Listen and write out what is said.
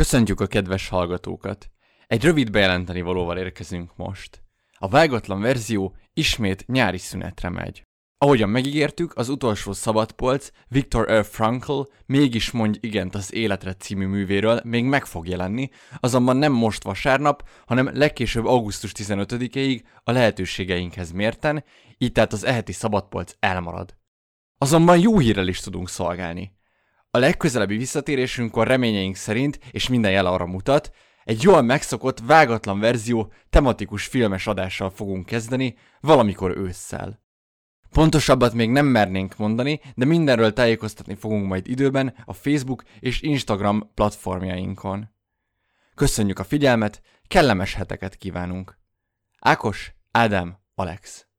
Köszöntjük a kedves hallgatókat! Egy rövid bejelenteni valóval érkezünk most. A vágatlan verzió ismét nyári szünetre megy. Ahogyan megígértük, az utolsó szabadpolc Viktor L. Frankl Mégis mondj igent az életre című művéről még meg fog jelenni, azonban nem most vasárnap, hanem legkésőbb augusztus 15-ig a lehetőségeinkhez mérten, így tehát az eheti szabadpolc elmarad. Azonban jó hírrel is tudunk szolgálni. A legközelebbi visszatérésünkkor reményeink szerint, és minden jel arra mutat, egy jól megszokott, vágatlan verzió tematikus filmes adással fogunk kezdeni, valamikor ősszel. Pontosabbat még nem mernénk mondani, de mindenről tájékoztatni fogunk majd időben a Facebook és Instagram platformjainkon. Köszönjük a figyelmet, kellemes heteket kívánunk! Ákos, Ádám, Alex